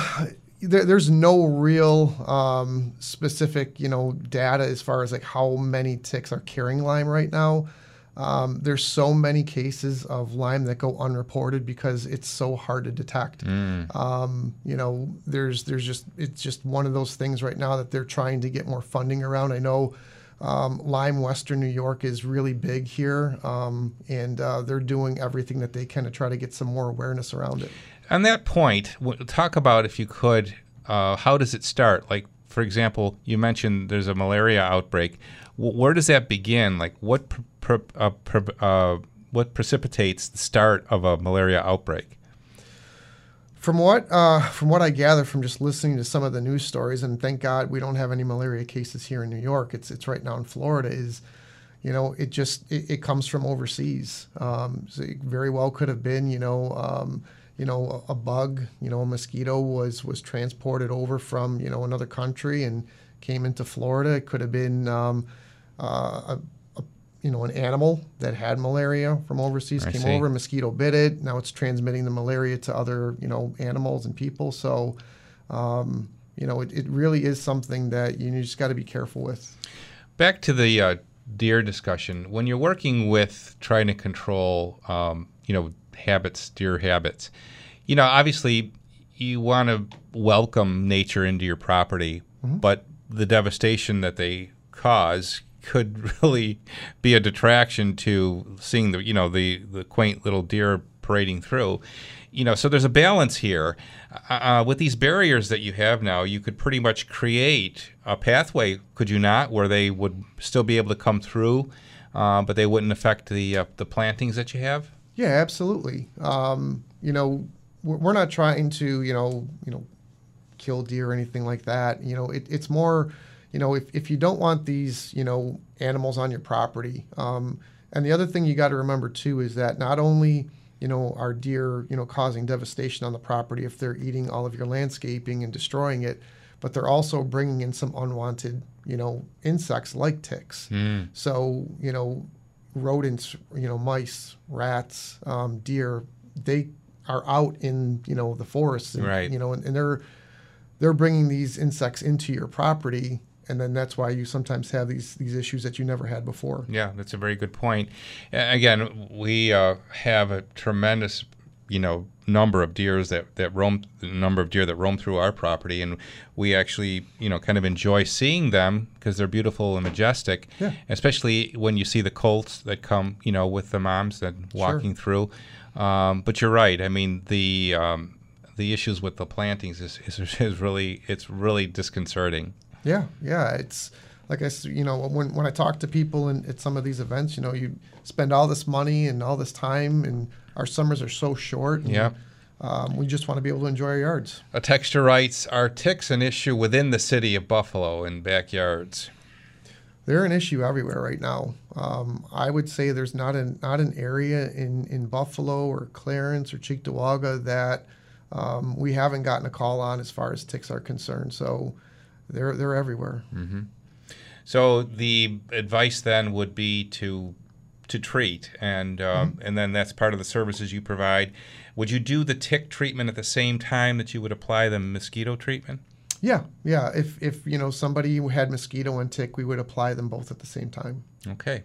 there, there's no real um, specific, you know, data as far as like how many ticks are carrying Lyme right now. Um, there's so many cases of Lyme that go unreported because it's so hard to detect. Mm. Um, you know, there's there's just it's just one of those things right now that they're trying to get more funding around. I know um, Lyme Western New York is really big here, um, and uh, they're doing everything that they can to try to get some more awareness around it. On that point, w- talk about if you could, uh, how does it start? Like, for example, you mentioned there's a malaria outbreak. Where does that begin? Like, what pr- pr- uh, pr- uh, what precipitates the start of a malaria outbreak? From what uh, from what I gather from just listening to some of the news stories, and thank God we don't have any malaria cases here in New York. It's it's right now in Florida. Is you know it just it, it comes from overseas. Um, so it very well could have been you know um, you know a, a bug you know a mosquito was was transported over from you know another country and came into Florida. It could have been um, uh, a, a you know an animal that had malaria from overseas I came see. over mosquito bit it. Now it's transmitting the malaria to other, you know, animals and people. So, um, you know, it, it really is something that you just got to be careful with. Back to the uh, deer discussion. When you're working with trying to control, um, you know, habits, deer habits, you know, obviously you want to welcome nature into your property, Mhm. but the devastation that they cause could really be a detraction to seeing the, you know, the, the quaint little deer parading through. You know, so there's a balance here. Uh, with these barriers that you have now, you could pretty much create a pathway, could you not, where they would still be able to come through, uh, but they wouldn't affect the uh, the plantings that you have. Yeah, absolutely. Um, you know, we're we're not trying to, you know, you know, kill deer or anything like that. You know, it, it's more, you know, if, if you don't want these, you know, animals on your property. Um, and the other thing you got to remember too is that not only, you know, are deer, you know, causing devastation on the property if they're eating all of your landscaping and destroying it, but they're also bringing in some unwanted, you know, insects like ticks. Mm. So, you know, rodents, you know, mice, rats, um, deer, they are out in, you know, the forests, and, Right. you know, and, and they're they're bringing these insects into your property, and then that's why you sometimes have these these issues that you never had before. Yeah, that's a very good point. Again, we uh, have a tremendous, you know, number of deers that, that roam, the number of deer that roam through our property, and we actually, you know, kind of enjoy seeing them because they're beautiful and majestic. Yeah. Especially when you see the colts that come, you know, with the moms that walking through. Um, but you're right. I mean, the um, the issues with the plantings is, is, is really it's really disconcerting. Yeah, yeah. It's like I, you know, when when I talk to people in, at some of these events, you know, you spend all this money and all this time, and our summers are so short. And, Yeah. Um, we just want to be able to enjoy our yards. A texture writes, "Are ticks an issue within the city of Buffalo in backyards?" They're an issue everywhere right now. Um, I would say there's not an not an area in, in Buffalo or Clarence or Cheektowaga that um, we haven't gotten a call on as far as ticks are concerned. So they're they're everywhere. hmm So the advice then would be to to treat, and um, and then that's part of the services you provide. Would you do the tick treatment at the same time that you would apply the mosquito treatment? Yeah, yeah. If if you know somebody had mosquito and tick, we would apply them both at the same time. Okay.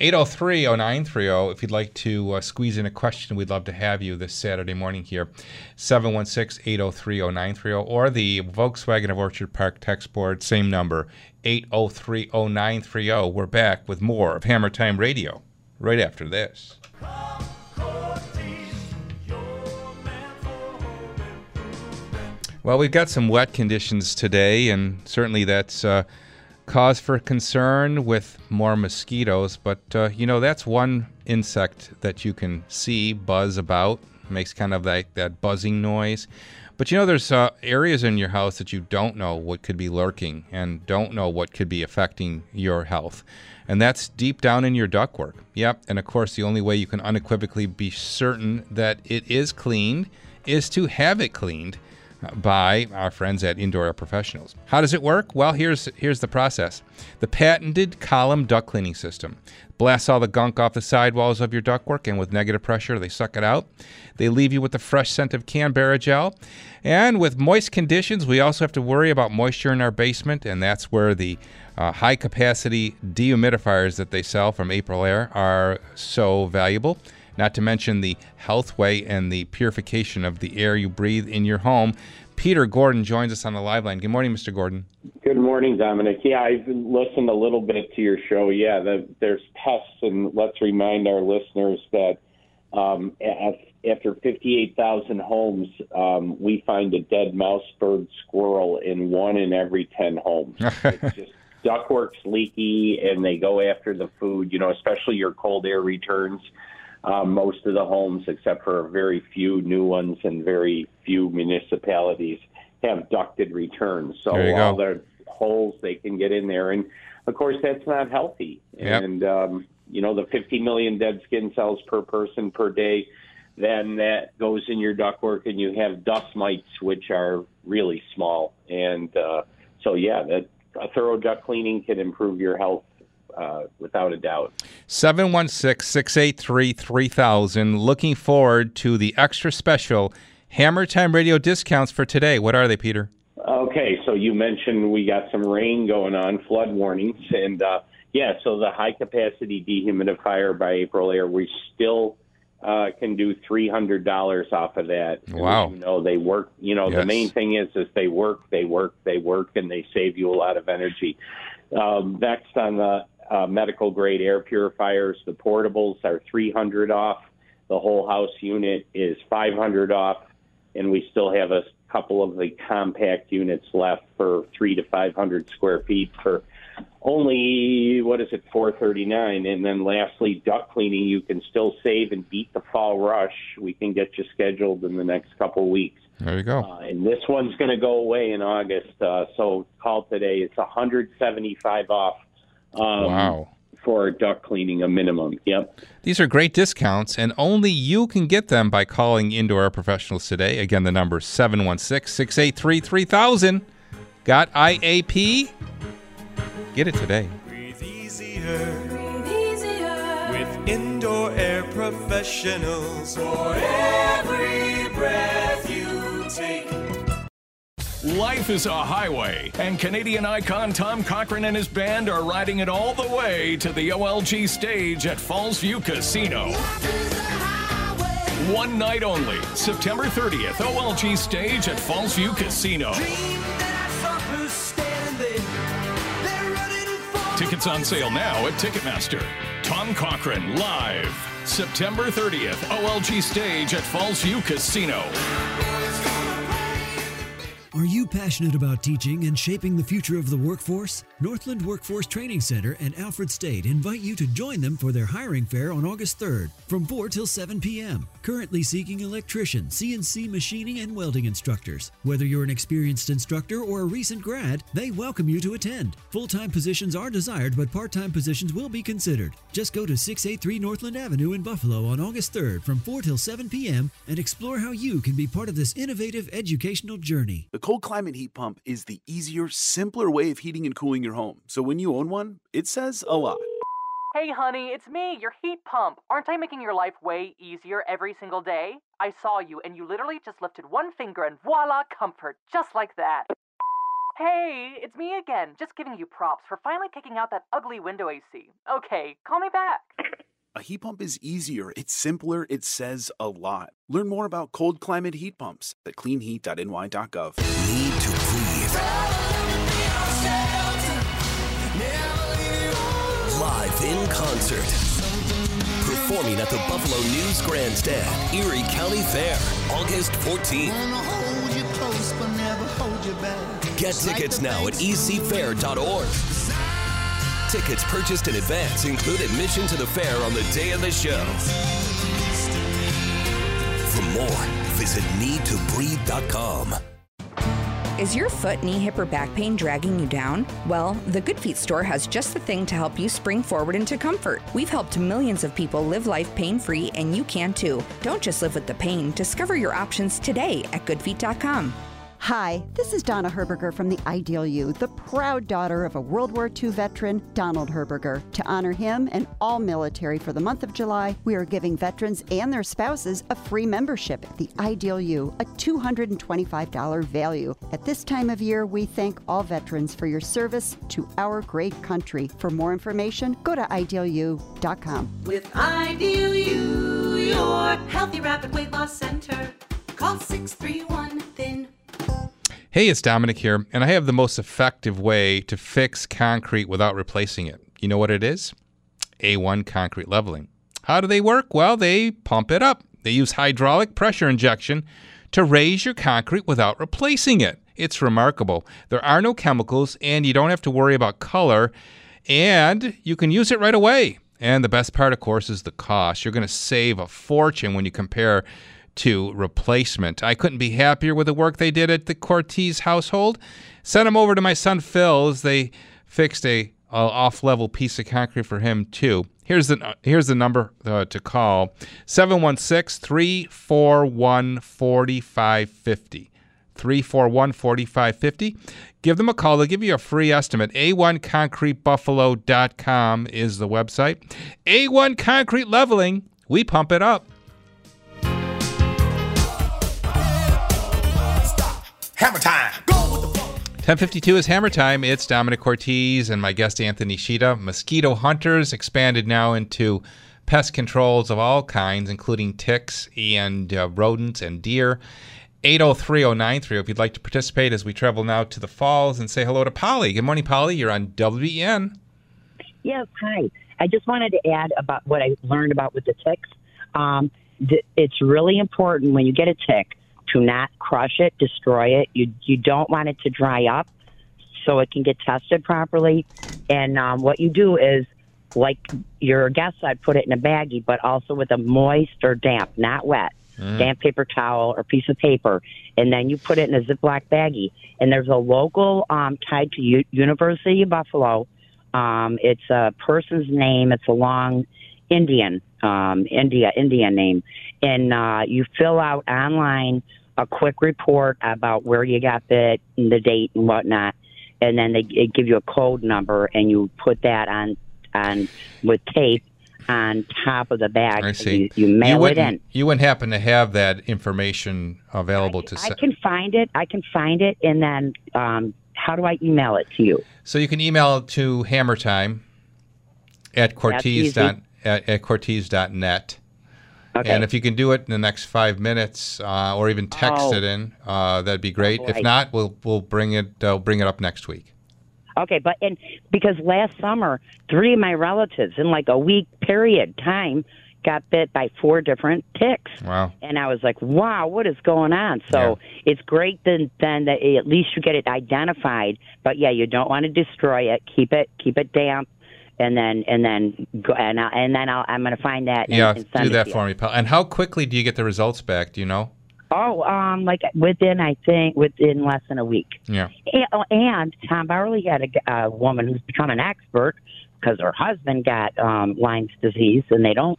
803 0930. If you'd like to uh, squeeze in a question, we'd love to have you this Saturday morning here. 716 803 0930 or the Volkswagen of Orchard Park text board, same number, 803 0930. We're back with more of Hammer Time Radio right after this. Well, we've got some wet conditions today, and certainly that's uh, cause for concern with more mosquitoes. But, uh, you know, that's one insect that you can see buzz about, makes kind of like that buzzing noise. But, you know, there's uh, areas in your house that you don't know what could be lurking and don't know what could be affecting your health. And that's deep down in your ductwork. Yep. And of course, the only way you can unequivocally be certain that it is cleaned is to have it cleaned by our friends at Indoor Air Professionals. How does it work? Well, here's here's the process. The patented column duct cleaning system blasts all the gunk off the sidewalls of your ductwork, and with negative pressure, they suck it out. They leave you with the fresh scent of Canberra gel. And with moist conditions, we also have to worry about moisture in our basement, and that's where the uh, high capacity dehumidifiers that they sell from April Air are so valuable not to mention the healthway and the purification of the air you breathe in your home. Peter Gordon joins us on the live line. Good morning, Mr. Gordon. Good morning, Domenic. Yeah, I've listened a little bit to your show. Yeah, the, there's pests, and let's remind our listeners that um, af- after 58,000 homes, um, we find a dead mouse, bird, squirrel in one in every 10 homes. it's just ductwork's leaky, and they go after the food. You know, especially your cold air returns. Um, most of the homes, except for very few new ones and very few municipalities, have ducted returns. So all go. the holes they can get in there, and of course that's not healthy. Yep. And um, you know the 50 million dead skin cells per person per day, then that goes in your ductwork, and you have dust mites, which are really small. And uh, so yeah, that a thorough duct cleaning can improve your health uh, without a doubt. 716 683 3000. Looking forward to the extra special Hammer Time Radio discounts for today. What are they, Peter? Okay, so you mentioned we got some rain going on, flood warnings, and uh, yeah, so the high capacity dehumidifier by April Air, we still uh, can do three hundred dollars off of that. Wow. You know they work. You know the main thing is is they work, they work, they work, and they save you a lot of energy. Um, next on the uh, medical grade air purifiers, the portables are three hundred off. The whole house unit is five hundred off. And we still have a couple of the compact units left for three to five hundred square feet for only what is it four thirty nine and then lastly duct cleaning you can still save and beat the fall rush. We can get you scheduled in the next couple weeks. There you go. uh, and this one's going to go away in august uh, so call today. It's a hundred seventy five off um, Wow. for duct cleaning a minimum yep These are great discounts, and only you can get them by calling Indoor Air Professionals today. Again, the number is 716 683 3000. Got IAP? Get it today. Breathe easier. With indoor air professionals. For every breath you take. Life is a highway, and Canadian icon Tom Cochrane and his band are riding it all the way to the OLG stage at Falls View Casino. One night only, September 30th, OLG stage at Falls View Casino. Tickets on sale now at Ticketmaster. Tom Cochrane live, September 30th, OLG stage at Falls View Casino. Are you passionate about teaching and shaping the future of the workforce? Northland Workforce Training Center and Alfred State invite you to join them for their hiring fair on August 3rd from 4 till 7 p.m. Currently seeking electrician, CNC machining, and welding instructors. Whether you're an experienced instructor or a recent grad, they welcome you to attend. Full time positions are desired, but part time positions will be considered. Just go to 683 Northland Avenue in Buffalo on August 3rd from 4 till 7 p.m. and explore how you can be part of this innovative educational journey. The cold climate heat pump is the easier, simpler way of heating and cooling your home. So when you own one, it says a lot. Hey, honey, it's me, your heat pump. Aren't I making your life way easier every single day? I saw you, and you literally just lifted one finger and voila, comfort, just like that. Hey, it's me again, just giving you props for finally kicking out that ugly window AC. Okay, call me back. A heat pump is easier, it's simpler, it says a lot. Learn more about cold climate heat pumps at cleanheat.ny.gov. Need to breathe. Live in concert. Performing at the Buffalo News Grandstand, Erie County Fair, August 14th. Get tickets now at ecfair.org. Tickets purchased in advance include admission to the fair on the day of the show. For more, visit needtobreathe.com. Is your foot, knee, hip, or back pain dragging you down? Well, the Good Feet store has just the thing to help you spring forward into comfort. We've helped millions of people live life pain free, and you can too. Don't just live with the pain, discover your options today at goodfeet.com. Hi, this is Donna Herberger from the Ideal You, the proud daughter of a World War II veteran, Donald Herberger. To honor him and all military for the month of July, we are giving veterans and their spouses a free membership at the Ideal You, a $225 value. At this time of year, we thank all veterans for your service to our great country. For more information, go to idealu.com. With Ideal You, your healthy rapid weight loss center. Call 631 Thin. Hey, it's Domenic here, and I have the most effective way to fix concrete without replacing it. You know what it is? A1 concrete leveling. How do they work? Well, they pump it up. They use hydraulic pressure injection to raise your concrete without replacing it. It's remarkable. There are no chemicals, and you don't have to worry about color, and you can use it right away. And the best part, of course, is the cost. You're going to save a fortune when you compare to replacement. I couldn't be happier with the work they did at the Cortese household. Sent him over to my son Phil as they fixed a, a off-level piece of concrete for him too. Here's the here's the number uh, to call 716-341-4550. 341-4550. Give them a call. They'll give you a free estimate. A1concretebuffalo.com is the website. A1 Concrete Leveling. We pump it up. Hammer time. 1052 is Hammer Time. It's Domenic Cortese and my guest Anthony Sheeta. Mosquito hunters expanded now into pest controls of all kinds, including ticks and uh, rodents and deer. 8030930 if you'd like to participate as we travel now to the falls and say hello to Polly. Good morning, Polly. You're on WBEN. Yes, hi. I just wanted to add about what I learned about with the ticks. Um, th- it's really important when you get a tick to not crush it, destroy it. You you don't want it to dry up, so it can get tested properly. And um, what you do is, like your guest said, put it in a baggie, but also with a moist or damp, not wet, Mm. damp paper towel or piece of paper, and then you put it in a Ziploc baggie. And there's a local um, tied to U- University of Buffalo. Um, it's a person's name. It's a long Indian, um, India, Indian name, and uh, you fill out online a quick report about where you got and the date, and whatnot, and then they, they give you a code number, and you put that on on with tape on top of the bag. I see. You, you mail it wouldn't, in. You wouldn't happen to have that information available to I can find it. I can find it, and then um, how do I email it to you? So you can email it to hammertime at Cortese dot, at, at Cortese.net. Okay. And if you can do it in the next five minutes, uh, or even text Oh. it in, uh, that'd be great. Oh, if not, we'll we'll bring it uh, bring it up next week. Okay, but and because last summer, three of my relatives in like a week period time got bit by four different ticks. Wow. And I was like, wow, what is going on? So it's great then, then that at least you get it identified. But yeah, you don't want to destroy it. Keep it keep it damp, and then and then go and I, and then I'll, I'm going to find that. And, yeah, and send do that you. for me, pal. And how quickly do you get the results back? Do you know? Oh, um, like within I think within less than a week. Yeah. And, oh, and Tom Barley had a, a woman who's become an expert because her husband got um, Lyme's disease, and they don't.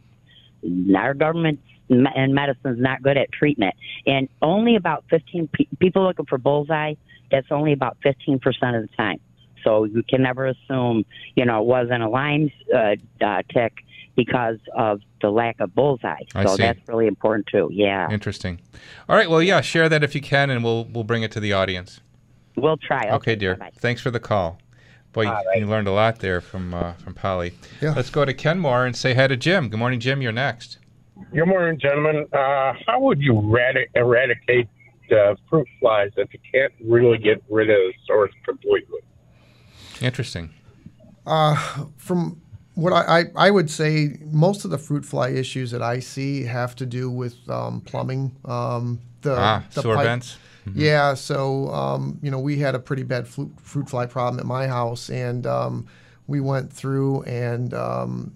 Our government me- and medicine's not good at treatment, and only about fifteen pe- people looking for bullseye. That's only about fifteen percent of the time. So you can never assume, you know, it wasn't a Lyme uh, uh, tick because of the lack of bullseye. I so see. that's really important too. Yeah, Interesting. All right. Well, yeah, share that if you can, and we'll we'll bring it to the audience. we'll try. Okay, dear. Thanks for the call. Boy, you, you learned a lot there from uh, from Polly. Yeah. Let's go to Kenmore and say hi to Jim. Good morning, Jim. You're next. Good morning, gentlemen. Uh, how would you eradi- eradicate uh, fruit flies if you can't really get rid of the source completely? Interesting. Uh, from what I, I, I would say, most of the fruit fly issues that I see have to do with um, plumbing. Um, the, Ah, the sewer pipe- vents? Mhm. Yeah, so um, you know we had a pretty bad fruit, fruit fly problem at my house, and um, we went through and um,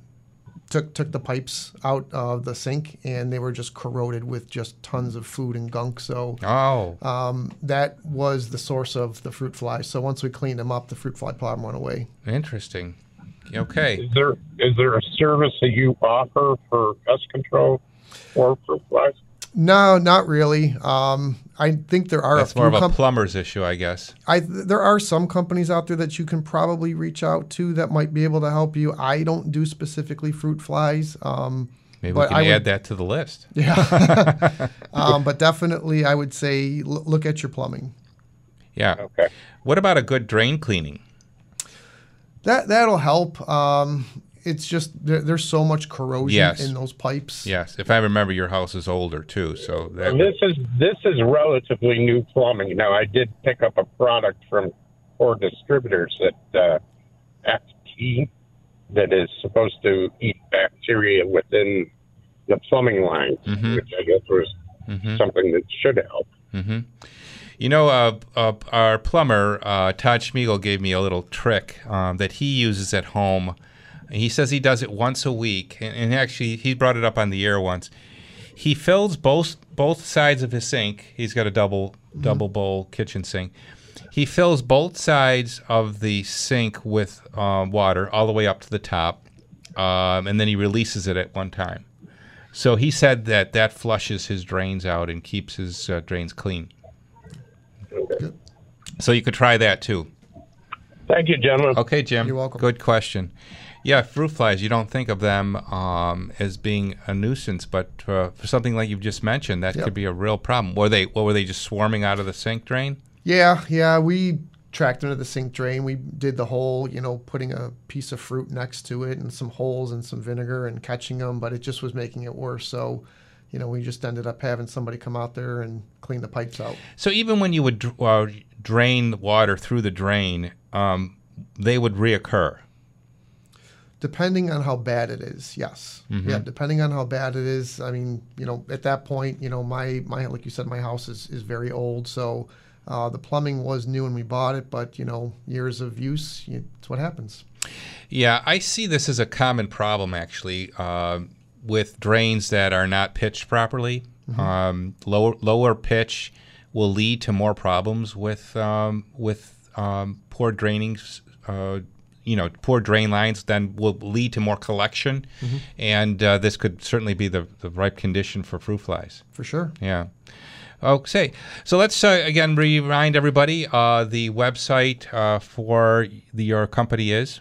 took took the pipes out of the sink, and they were just corroded with just tons of food and gunk. So Oh. um, that was the source of the fruit fly. So once we cleaned them up, the fruit fly problem went away. Interesting. Okay. Is there is there a service that you offer for pest control or fruit flies? No, not really. Um, I think there are That's a few more of a com- plumber's issue, I guess. I there are some companies out there that you can probably reach out to that might be able to help you. I don't do specifically fruit flies. Um, Maybe we but can I add would- that to the list. Yeah. um, but definitely, I would say l- look at your plumbing. Yeah. Okay. What about a good drain cleaning? That that'll help. Um, it's just there, there's so much corrosion Yes. in those pipes. Yes. If I remember, your house is older too, so that. This is this is relatively new plumbing. Now, I did pick up a product from four distributors that uh, FT that is supposed to eat bacteria within the plumbing lines, Mhm. which I guess was Mhm. something that should help. hmm You know, uh, uh, our plumber uh, Todd Schmiegel gave me a little trick um, that he uses at home. He says he does it once a week, and, and actually he brought it up on the air once. He fills both both sides of his sink. He's got a double double bowl kitchen sink. He fills both sides of the sink with uh, water all the way up to the top, um, and then he releases it at one time. So he said that that flushes his drains out and keeps his uh, drains clean. So you could try that too. Thank you, gentlemen. Okay, Jim. You're welcome. Good question. Yeah, fruit flies. You don't think of them um, as being a nuisance, but uh, for something like you've just mentioned, that Yep. could be a real problem. Were they? What were they? Just swarming out of the sink drain? Yeah, yeah. We tracked into the sink drain. We did the whole, you know, putting a piece of fruit next to it and some holes and some vinegar and catching them, but it just was making it worse. So, you know, we just ended up having somebody come out there and clean the pipes out. So even when you would uh, drain the water through the drain, um, they would reoccur. Depending on how bad it is, yes. Mhm. Yeah, depending on how bad it is. I mean, you know, at that point, you know, my my like you said, my house is is very old, so uh, the plumbing was new when we bought it, but you know, years of use, you, it's what happens. Yeah, I see this as a common problem actually uh, with drains that are not pitched properly. Mhm. Um, lower lower pitch will lead to more problems with um, with um, poor draining. Uh, you know, poor drain lines then will lead to more collection, Mhm. and uh, this could certainly be the, the ripe condition for fruit flies. For sure. Yeah. Okay, so let's uh, again remind everybody uh, the website uh, for the, your company is.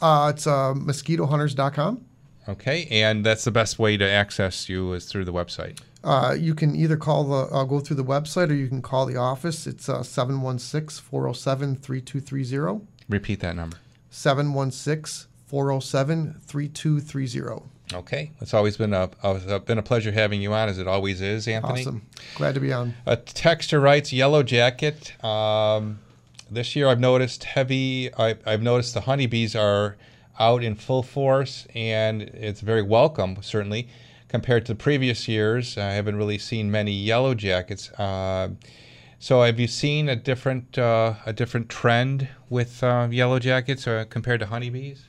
Uh, it's uh, mosquitohunters.com. Okay, and that's the best way to access you is through the website. Uh, you can either call the uh, go through the website or you can call the office. It's uh, 716 407 3230. Repeat that number. 716 407 3230. Okay, it's always been a uh, been a pleasure having you on, as it always is, Anthony. Awesome. Glad to be on. A texter writes, "Yellow jacket. Um, this year, I've noticed heavy. I, I've noticed the honeybees are out in full force, and it's very welcome, certainly, compared to previous years. I haven't really seen many yellow jackets. Uh, so, have you seen a different uh, a different trend with uh, yellow jackets uh, compared to honeybees?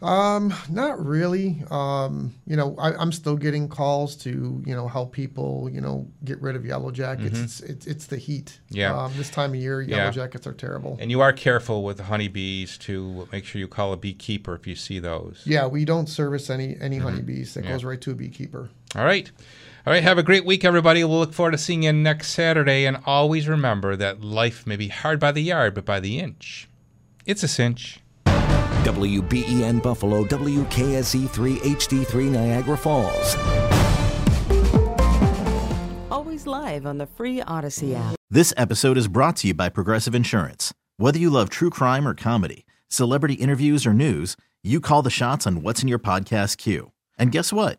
Um, not really. Um, you know, I, I'm still getting calls to you know help people you know get rid of yellow jackets. Mhm. It's, it's it's the heat. Yeah. Um, this time of year, yellow Yeah. jackets are terrible. And you are careful with the honeybees to make sure you call a beekeeper if you see those. Yeah, we don't service any any Mhm. honeybees. That Yeah. goes right to a beekeeper. All right. All right. Have a great week, everybody. We'll look forward to seeing you next Saturday. And always remember that life may be hard by the yard, but by the inch, It's a cinch. WBEN Buffalo, WKSE3 HD3 Niagara Falls. Always live on the free Audacy app. This episode is brought to you by Progressive Insurance. Whether you love true crime or comedy, celebrity interviews or news, you call the shots on what's in your podcast queue. And guess what?